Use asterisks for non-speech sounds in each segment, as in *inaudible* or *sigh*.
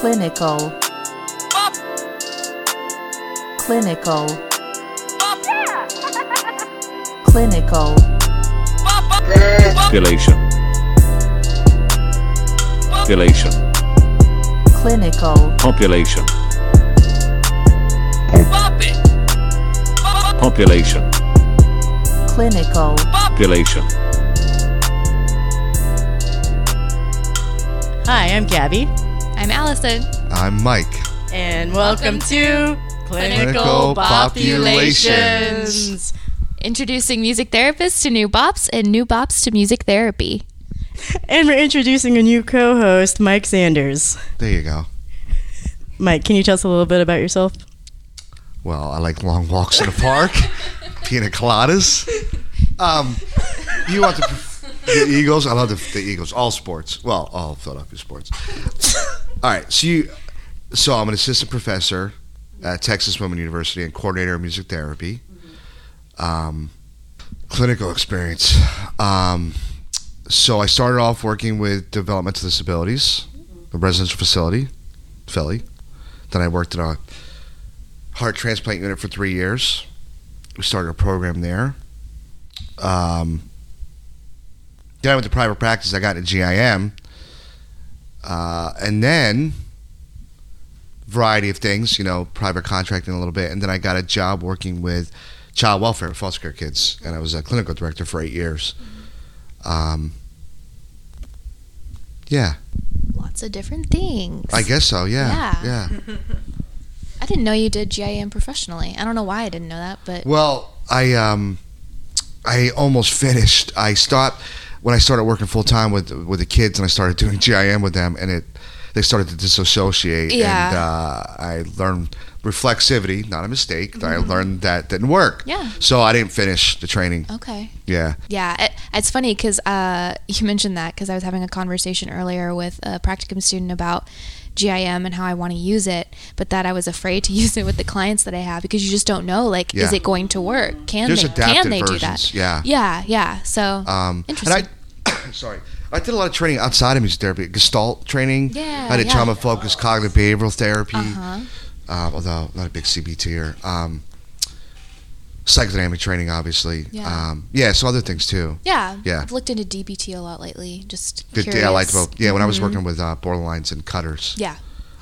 clinical, clinical, clinical, Population. Population. clinical, Population. Population. clinical, Population. Hi, I'm Gabby, I'm Allison. I'm Mike. and welcome, Welcome to Clinical Clinical Populations. Introducing music therapists to new bops and new bops to music therapy. And we're introducing a new co host, Mike Sanders. There you go. Mike, can you tell us a little bit about yourself? Well, I like long walks in the park, *laughs* pina coladas. Um, you want the, the Eagles? I love the, the Eagles. All sports. Well, all Philadelphia sports. All right. So you, so I'm an assistant professor at Texas Women University and coordinator of music therapy. Um, clinical experience. Um, so I started off working with developmental disabilities, a residential facility, Philly. Then I worked in a heart transplant unit for three years. We started a program there. Um, then I went to private practice. I got into GIM. Uh, and then, variety of things, you know, private contracting a little bit. And then I got a job working with child welfare, foster care kids. And I was a clinical director for eight years. Um, yeah, Lots of different things. I guess so. Yeah. Yeah. yeah. *laughs* I didn't know you did GIM professionally. I don't know why I didn't know that, but Well, I um, I almost finished. I stopped when I started working full time with with the kids, and I started doing *laughs* GIM with them, and it they started to disassociate, Yeah. and uh, I learned reflexivity, not a mistake. I learned that didn't work. Mm-hmm. Yeah. So I didn't finish the training. okay. Yeah. Yeah, it, it's funny because uh, *laughs* you mentioned that because I was having a conversation earlier with a practicum student about GIM and how I want to use it, but that I was afraid to *laughs* use it with the clients that I have because you just don't know, like, is it going to work? Can There's they? Can they do that? yeah. Yeah, yeah. So Um, interesting. I, *coughs* sorry, I did a lot of training outside of music therapy, Gestalt training. Yeah, I did yeah. trauma focused cognitive behavioral therapy. Uh-huh. Uh, although not a big CBT Um, psychodynamic training, obviously. Yeah. Um, yeah. So other things too. yeah, Yeah. I've looked into DBT a lot lately. Just Good, curious. yeah, I liked both. Yeah, when I was Mhm. working with uh, borderlines and cutters, Yeah.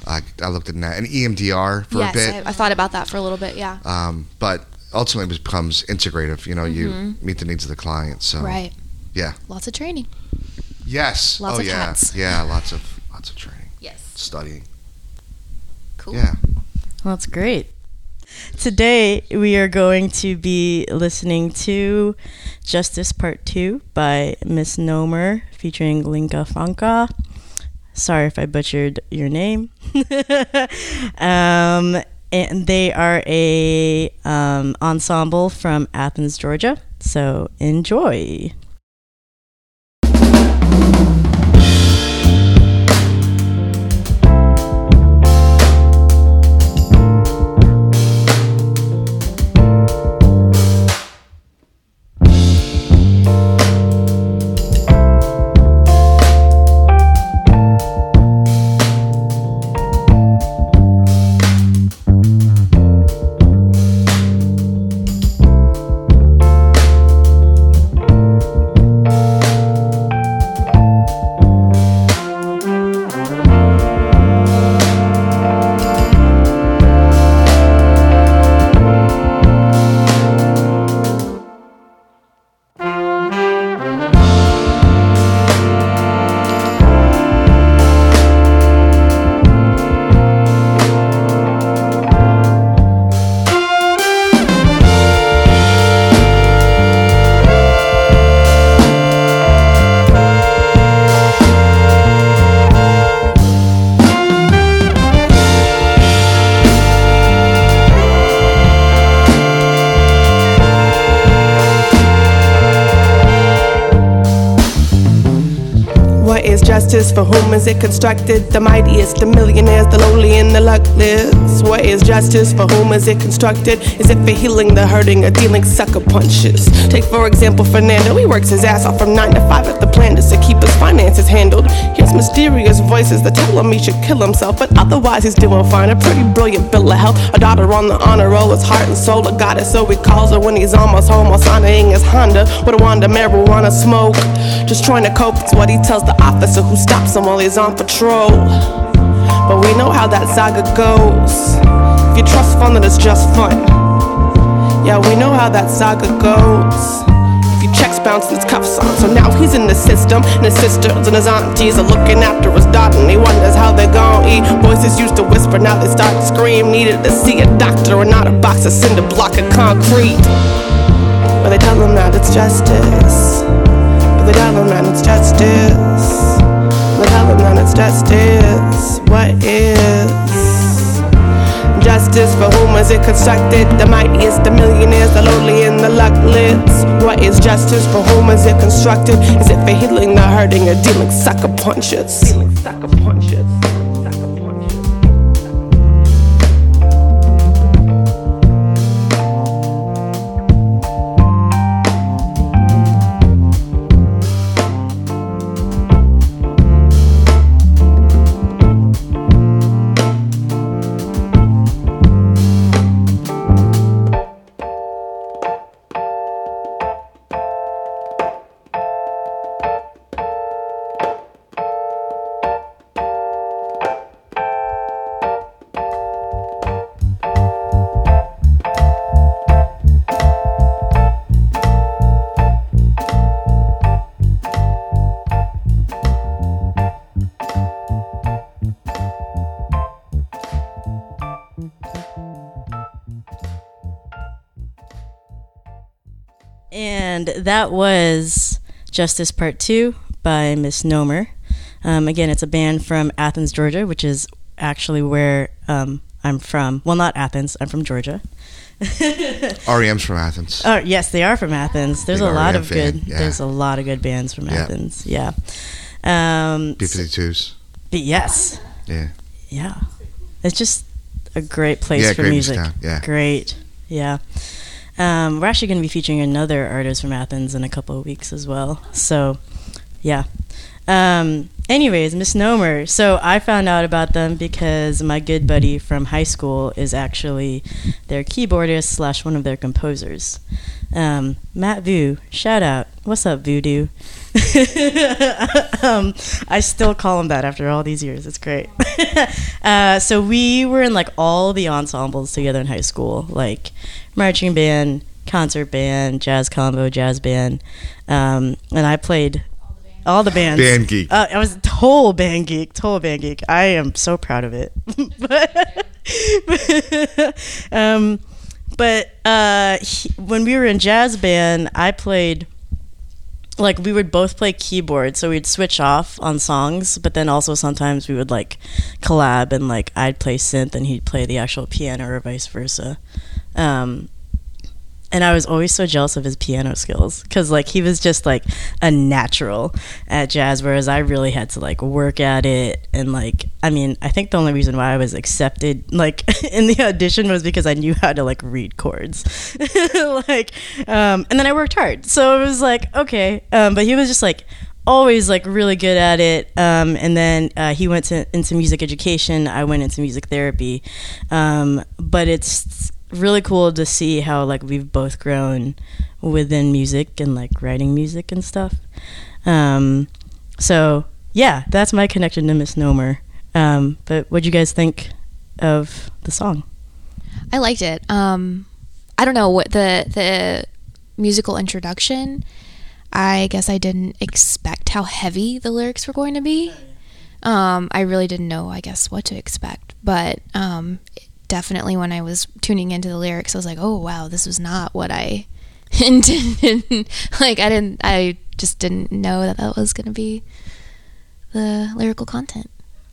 I, I looked at that and EMDR for yes, a bit. I, I thought about that for a little bit. Yeah. um, but ultimately, it becomes integrative. You know, you meet the needs of the client. So Mm-hmm. right. yeah. Lots of training. Yes. Lots oh of yeah. hats. Yeah. Lots of lots of training, Yes. studying. Cool. Yeah. Well, that's great. Today, we are going to be listening to Justice Part 2 by Misnomer featuring Linka Fanka. Sorry if I butchered your name. *laughs* um, and they are a um, ensemble from Athens, Georgia. So enjoy. For whom is it constructed? The mightiest, the millionaires, the lowly, and the luckless. What is justice? For whom is it constructed? Is it for healing the hurting or dealing sucker punches? Take, for example, Fernando. He works his ass off from 9 to 5 at the plant to keep his finances handled. Hears mysterious voices that tell him he should kill himself, but otherwise he's doing fine. A pretty brilliant bill of health. A daughter on the honor roll, his heart and soul, a goddess, so he calls her when he's almost home while signing his Honda with a wand of marijuana smoke. Just trying to cope, it's what he tells the officer who stops him while he's on patrol. But we know how that saga goes. If you trust fun, then it's just fun. Yeah, we know how that saga goes. If you checks bounce and his cuffs on, so now he's in the system, and his sisters and his aunties are looking after his daughter, and he wonders how they're gonna eat. Voices used to whisper, now they start to scream. Needed to see a doctor and not a box of cinder block of concrete. But they tell him that it's justice. But they tell him that it's justice. Tell him that it's justice. What is justice? For whom is it constructed? The mightiest, the millionaires, the lowly, and the luckless. What is justice? For whom is it constructed? Is it for healing the hurting or dealing sucker punches? Dealing sucker punches. That was Justice Part 2 by Misnomer. Um, again, it's a band from Athens, Georgia, which is actually where um, I'm from. Well, not Athens, I'm from Georgia. *laughs* REM's from Athens. Oh, yes, they are from Athens. There's Big a lot REM of fan, good. yeah. There's a lot of good bands from Yeah. Athens. Yeah. Um, B 52s. but yes, Yeah. yeah. It's just a great place Yeah, for great music. music town, yeah. Great. Yeah. Um, we're actually going to be featuring another artist from Athens in a couple of weeks as well. So, yeah. Um, anyways, Misnomer. So I found out about them because my good buddy from high school is actually their keyboardist slash one of their composers. Um, Matt Vu, shout out. What's up, Voodoo? *laughs* um, I still call him that after all these years. It's great. *laughs* uh, so we were in like all the ensembles together in high school, like marching band, concert band, jazz combo, jazz band, um, and I played all the bands. Band geek. Uh, I was a total band geek, total band geek. I am so proud of it. but, *laughs* um, but uh, he, when we were in jazz band, I played like we would both play keyboard, so we'd switch off on songs, but then also sometimes we would like collab and like I'd play synth and he'd play the actual piano or vice versa. Um, and I was always so jealous of his piano skills because like he was just like a natural at jazz, whereas I really had to like work at it. And like, I mean, I think the only reason why I was accepted like *laughs* in the audition was because I knew how to like read chords, *laughs* like, um, and then I worked hard. So it was like okay, um, but he was just like always like really good at it. Um, and then uh, he went to, into music education. I went into music therapy. Um, but it's really cool to see how like we've both grown within music and like writing music and stuff. Um, so yeah, that's my connection to Misnomer. Um, but what do you guys think of the song? I liked it. Um, I don't know what the the musical introduction. I guess I didn't expect how heavy the lyrics were going to be. Um, I really didn't know, I guess, what to expect. But um, definitely, when I was tuning into the lyrics, I was like, "Oh wow, this was not what I *laughs* intended." *laughs* like, I didn't. I just didn't know that that was going to be the lyrical content.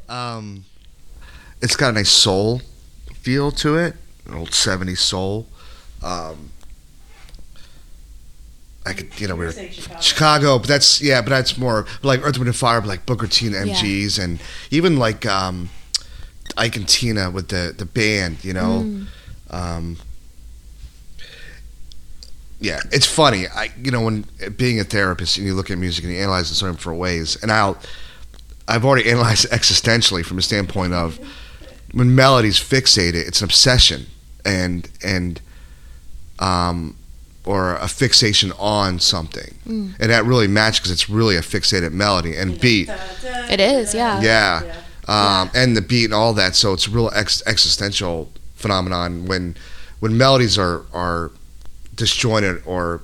Um, it's got a nice soul feel to it, an old '70s soul. Um, I could, you know, we are Chicago. but that's yeah, but that's more like Earth, Wind and Fire, but like Booker T and the Yeah. MGs, and even like um, Ike and Tina with the the band, you know. Mm. Um, yeah, it's funny. I you know when being a therapist and you look at music and you analyze it in certain different ways, and I'll I've already analyzed it *laughs* existentially from a standpoint of when melodies fixated, it's an obsession and and um or a fixation on something, and that really matches because it's really a fixated melody and beat. It is, yeah. Yeah. Um, and the beat and all that. So it's a real ex- existential phenomenon when when melodies are are disjointed or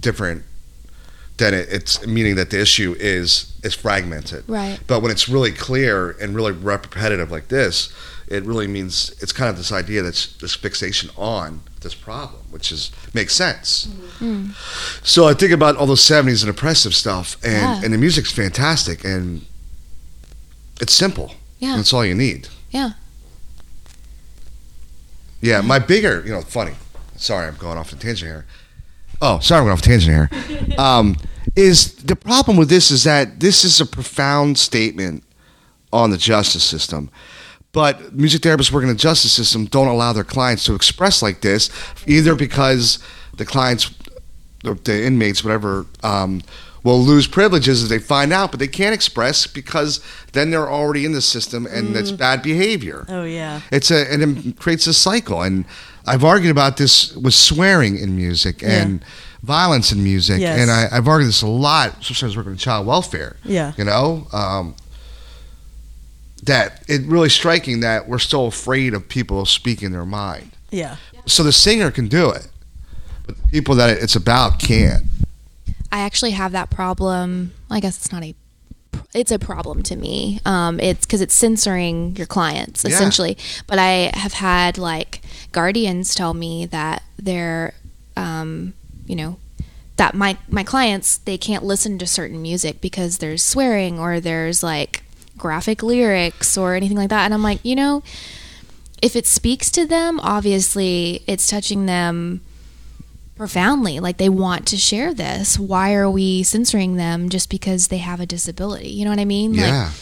different. Then it, it's meaning that the issue is is fragmented. Right. But when it's really clear and really repetitive like this, it really means it's kind of this idea that's this fixation on this problem, which is makes sense. So I think about all those '70s and oppressive stuff, and Yeah. and the music's fantastic, and it's simple. Yeah. that's all you need. Yeah. Yeah, my bigger, you know, funny. Sorry, I'm going off a tangent here. Oh, sorry, I'm going off a tangent here. *laughs* Um, is the problem with this is that this is a profound statement on the justice system. But music therapists working in the justice system don't allow their clients to express like this, either because the clients, the, the inmates, whatever, um, will lose privileges if they find out, but they can't express because then they're already in the system and that's bad behavior. Oh yeah. It's a and it creates a cycle. And I've argued about this with swearing in music and violence in music, Yes. and I, I've argued this a lot, especially when I was working in child welfare. Yeah. You know, um, that it really striking that we're still afraid of people speaking their mind. Yeah. So the singer can do it, but the people that it's about can't. I actually have that problem. I guess it's not a it's a problem to me. Um, it's because it's censoring your clients Yeah. essentially. But I have had like guardians tell me that they're, um, you know, that my my clients they can't listen to certain music because there's swearing or there's like graphic lyrics or anything like that. And I'm like, you know, if it speaks to them, obviously it's touching them profoundly. Like they want to share this. Why are we censoring them just because they have a disability? You know what I mean? Yeah. Like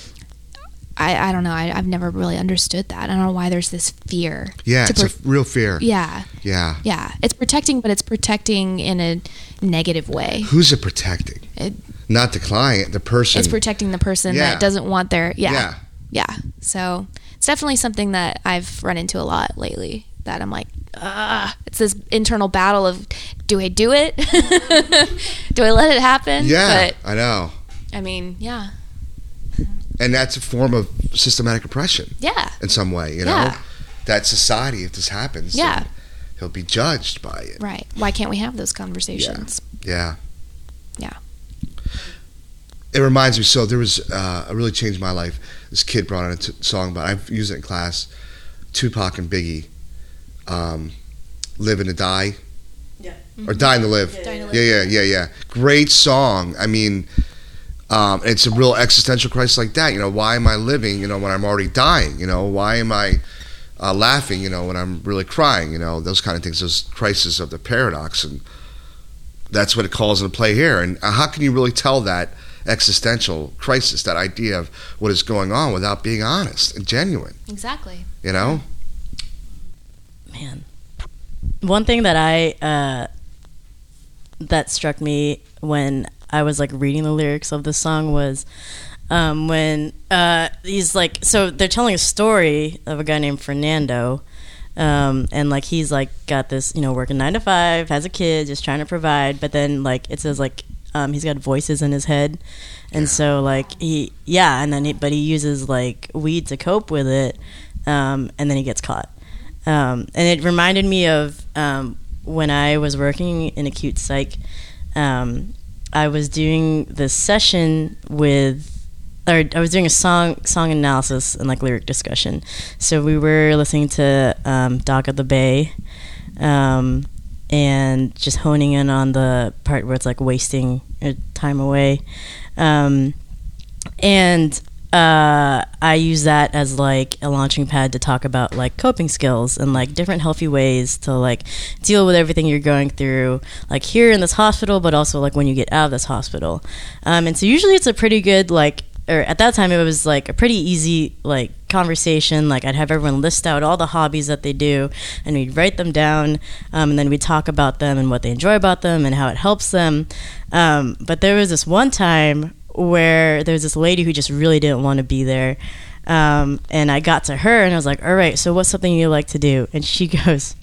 I, I don't know. I, I've never really understood that. I don't know why there's this fear. yeah, it's pro- a real fear. yeah. Yeah. Yeah. It's protecting, but it's protecting in a negative way. Who's it protecting? It, Not the client, the person. it's protecting the person Yeah. that doesn't want their yeah. Yeah. yeah so it's definitely something that i've run into a lot lately that i'm like ah it's this internal battle of do i do it *laughs* do i let it happen Yeah, but I know. i mean yeah And that's a form of systematic oppression. yeah in some way, you know? Yeah. That society, if this happens, Yeah. he'll be judged by it. right why can't we have those conversations Yeah. Yeah. It reminds me, so there was, uh, it really changed my life. This kid brought in a t- song, but I've used it in class Tupac and Biggie, um, Living to Die. Yeah. Or Dying to Live. Dying to Live. Yeah, yeah, yeah, yeah. Great song. I mean, um, it's a real existential crisis like that. You know, why am I living, you know, when I'm already dying? You know, why am I uh, laughing, you know, when I'm really crying? You know, those kind of things, those crises of the paradox. And that's what it calls into play here. And uh, how can you really tell that existential crisis, that idea of what is going on without being honest and genuine, exactly you know? Man. One thing that I uh, that struck me when I was like reading the lyrics of the song was um, when uh, he's like, so they're telling a story of a guy named Fernando, um, and like he's like got this, you know, working nine to five, has a kid, just trying to provide, but then like it says like um, he's got voices in his head, and so like he, yeah, and then he, but he uses like weed to cope with it, um, and then he gets caught. Um, and it reminded me of um, when I was working in acute psych. Um, I was doing this session with, or I was doing a song song analysis and like lyric discussion. So we were listening to um, "Dock of the Bay," um, and just honing in on the part where it's like wasting time away. Um, and uh, I use that as like a launching pad to talk about like coping skills and like different healthy ways to like deal with everything you're going through, like here in this hospital, but also like when you get out of this hospital. Um, and so usually it's a pretty good like, or at that time it was like a pretty easy like conversation. Like I'd have everyone list out all the hobbies that they do, and we'd write them down, um, and then we'd talk about them and what they enjoy about them and how it helps them. Um, but there was this one time where there was this lady who just really didn't want to be there. Um, and I got to her and I was like, all right, so what's something you like to do? And she *laughs* goes,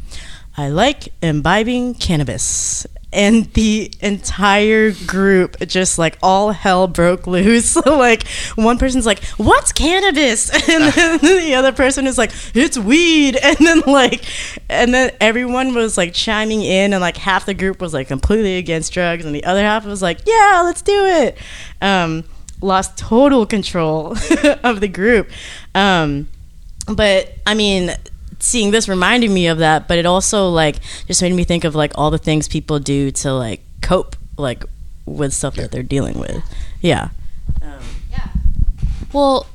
I like imbibing cannabis. And the entire group just like all hell broke loose. *laughs* like one person's like, "What's cannabis?" *laughs* And then *laughs* the other person is like, "It's weed." And then like, and then everyone was like chiming in, and like half the group was like completely against drugs, and the other half was like, "Yeah, let's do it." Um, lost total control of the group. Um, but I mean, seeing this reminded me of that, but it also like just made me think of like all the things people do to like cope like with stuff that they're dealing with. Yeah. Um, yeah. Well,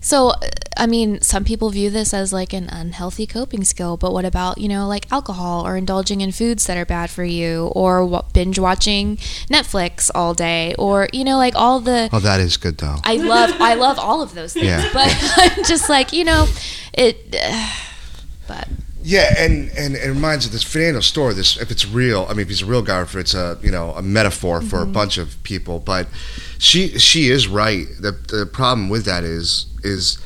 so uh, I mean, some people view this as like an unhealthy coping skill, but what about, you know, like alcohol or indulging in foods that are bad for you or binge watching Netflix all day or, you know, like all the Oh, that is good though. I love I love all of those things, Yeah. but *laughs* I'm just like, you know, it *sighs* but Yeah, and, and it reminds of this Fernando story. This if it's real, I mean, if he's a real guy, or if it's a you know a metaphor for a mm-hmm. bunch of people. But she she is right. The the problem with that is is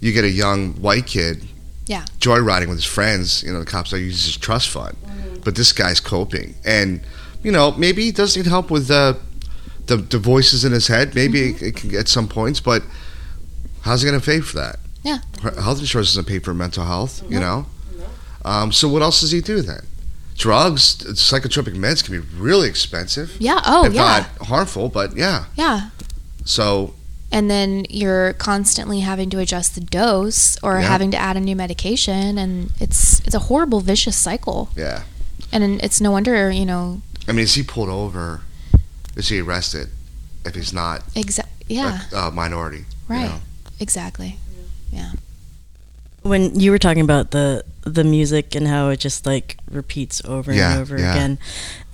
you get a young white kid, Yeah. joyriding with his friends. You know, the cops are using his trust fund, mm-hmm. but this guy's coping, and you know maybe he does need help with the the, the voices in his head. Maybe mm-hmm. it, it can get some points, but how's he going to pay for that? Yeah. Health insurance doesn't pay for mental health. You know. Um, so what else does he do then? Drugs, uh, psychotropic meds can be really expensive. Yeah. Oh, if yeah. not harmful, but yeah. Yeah. So And then you're constantly having to adjust the dose or Yeah. having to add a new medication and it's it's a horrible vicious cycle. yeah, And it's no wonder, you know, I mean, is he pulled over? Is he arrested? If he's not exactly yeah, a, a minority, you right. know? Exactly. Yeah. When you were talking about the the music and how it just like repeats over Yeah, and over yeah. again.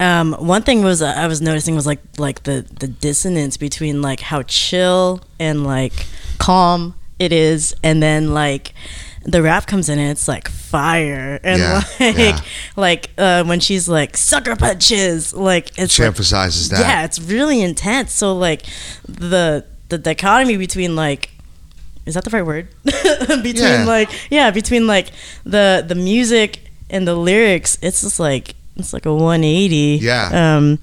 Um, one thing was uh, I was noticing was like like the the dissonance between like how chill and like calm it is, and then like the rap comes in and it's like fire and Yeah, like yeah. like uh, when she's like sucker punches like it's She like, emphasizes that. yeah it's really intense so like the the dichotomy between like is that the right word *laughs* between Yeah. like yeah between like the the music and the lyrics it's just like it's like a 180 Yeah. um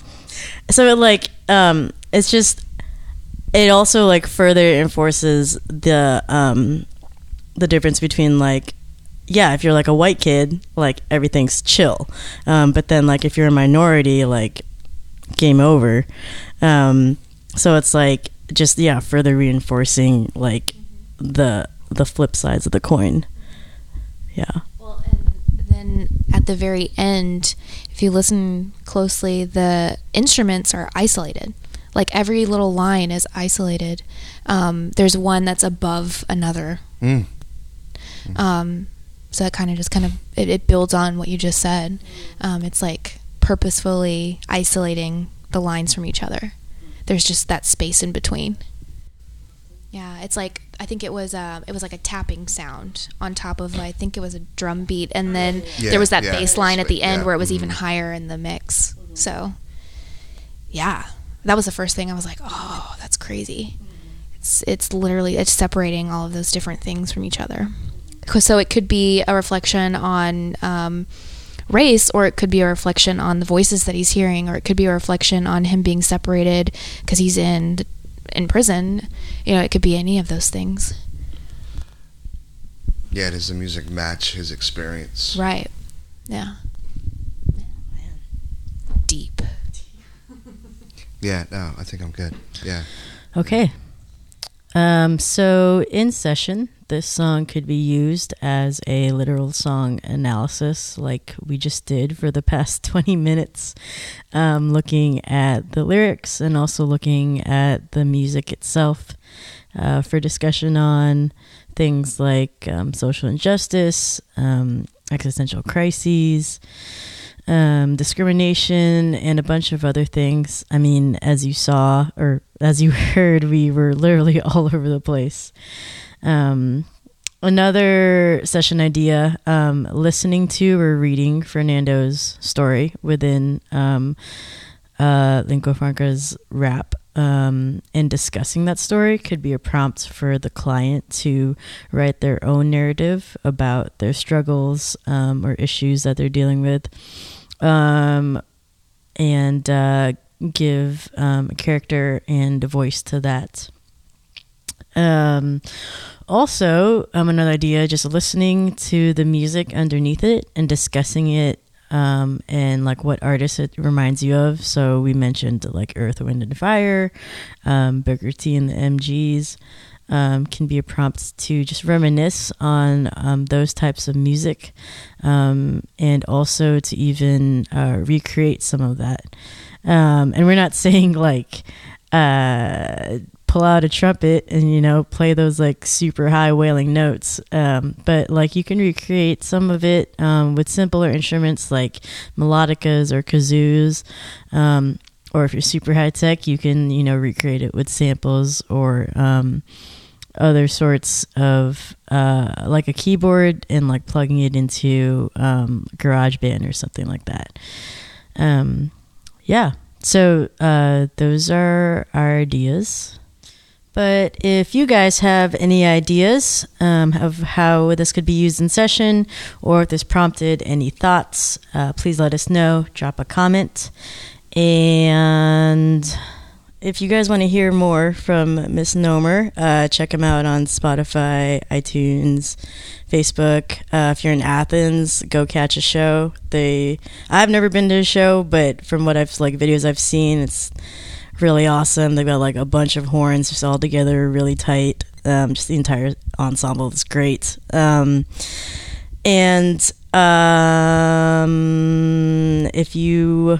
so it like um it's just it also like further enforces the um the difference between like yeah if you're like a white kid like everything's chill um but then like if you're a minority like game over um so it's like just yeah further reinforcing like the the flip sides of the coin yeah Well, and then at the very end, if you listen closely, the instruments are isolated. Like every little line is isolated. Um, there's one that's above another. Mm. Um, so it kind of just kind of it, it builds on what you just said. Um, it's like purposefully isolating the lines from each other. There's just that space in between. Yeah, it's like I think it was uh, it was like a tapping sound on top of I think it was a drum beat, and then Yeah, there was that yeah. bass line at the end Yeah, where it was even mhm. higher in the mix. So, yeah, that was the first thing I was like, oh, that's crazy. It's it's literally it's separating all of those different things from each other. So it could be a reflection on um, race, or it could be a reflection on the voices that he's hearing, or it could be a reflection on him being separated because he's in in prison. You know, it could be any of those things. Yeah, does the music match his experience? Right. Yeah. Deep. Yeah, no, I think I'm good. Yeah. Okay. Um, so in session, this song could be used as a literal song analysis, like we just did for the *laughs* past 20 minutes, um, looking at the lyrics and also looking at the music itself. uh, for discussion on things like um, social injustice, um, existential crises, um, discrimination, and a bunch of other things. I mean, as you saw or as you *laughs* heard, we were literally *laughs* all over the place. Um, another session idea um, listening to or reading Fernando's story within um, uh, Lingua Franca's rap um, and discussing that story could be a prompt for the client to write their own narrative about their struggles um, or issues that they're dealing with um, and uh, give um, a character and a voice to that. Um, also, um, another idea, just listening to the music underneath it and discussing it um, and like what artist it reminds you of. So we mentioned like Earth, Wind, and Fire, um, Booker T and the MGs. Um, can be a prompt to just reminisce on um, those types of music um, and also to even uh, recreate some of that. Um, and we're not *laughs* saying like uh, pull out a trumpet and you know play those like super high wailing notes um, but like you can recreate some of it um, with simpler instruments like melodicas or kazoos um, or if you're super high tech you can you know recreate it with samples or um, other sorts of uh, like a keyboard and like plugging it into um, GarageBand or something like that. Um, yeah, so uh, those are our ideas. But if you guys have any ideas um, of how this could be used in session, or if this prompted any thoughts, uh, please let us know. Drop a comment. And if you guys want to hear more from Misnomer, uh, check them out on Spotify, iTunes, Facebook. Uh, if you're in Athens, go catch a show. They, I've never been to a show, but from what I've like videos I've seen, it's really awesome. They've got like a bunch of horns just all together, really tight. Um, just the entire ensemble is great. Um, and um, if you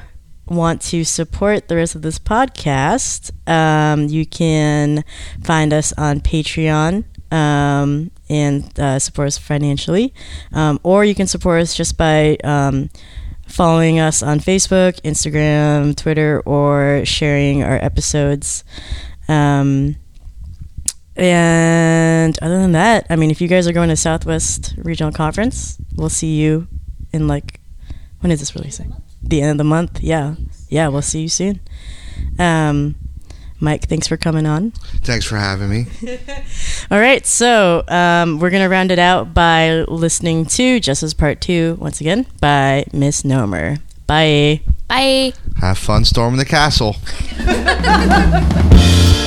want to support the rest of this podcast, um, you can find us on Patreon um, and uh, support us financially, um, or you can support us just by um, following us on Facebook, Instagram, Twitter, or sharing our episodes. Um, and other than that, I mean, if you guys are going to Southwest Regional Conference, we'll see you in like, when is this releasing? The end of the month. Yeah. Yeah, we'll see you soon. Um, Mike, thanks for coming on. Thanks for having me. *laughs* All right, so um, we're going to round it out by listening to Justice Part 2 once again by Misnomer. Bye. Bye. Have fun storming the castle. *laughs*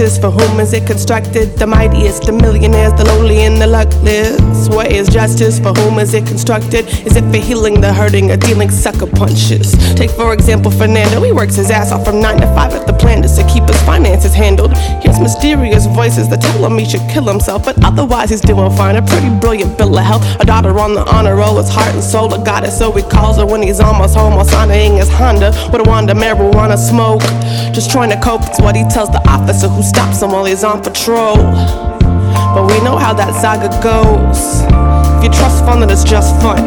Is? For whom is it constructed? The mightiest, the millionaires, the lowly, and the luckless. What is justice? For whom is it constructed? Is it for healing the hurting or dealing sucker punches? Take, for example, Fernando. He works his ass off from 9 to 5 at the plant to keep his finances handled. Hears mysterious voices that tell him he should kill himself, but otherwise he's doing fine. A pretty brilliant bill of health. A daughter on the honor roll, his heart and soul, a goddess, so he calls her when he's almost home while signing his Honda with a wand of marijuana smoke. Just trying to cope, it's what he tells the officer who stops him while he's on patrol. But we know how that saga goes. If you trust fun, then it's just fun.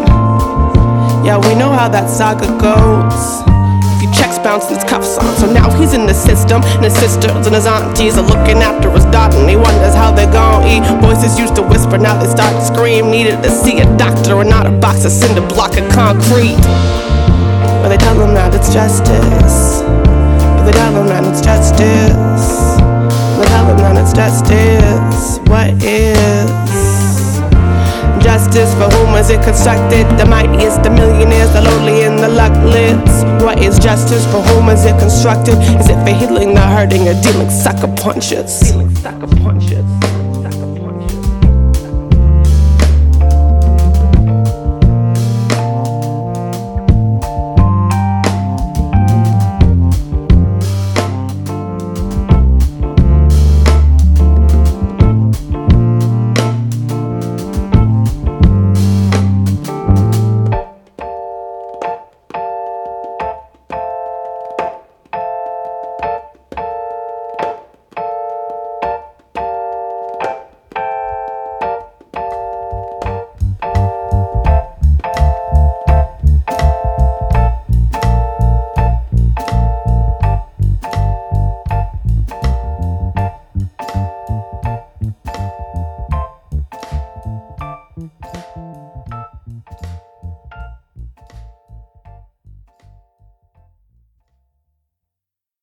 Yeah, we know how that saga goes. If you checks bounce his cuffs on, so now he's in the system, and his sisters and his aunties are looking after his daughter, and he wonders how they're gonna eat. Voices used to whisper, now they start to scream. Needed to see a doctor and not a box of cinder block of concrete. But they tell him that it's justice. But they tell him that it's justice. It's justice. What is? Justice for whom is it constructed? The mightiest, the millionaires, the lowly, and the luckless. What is justice for whom is it constructed? Is it for healing the hurting or dealing sucker punches? Dealing sucker punches.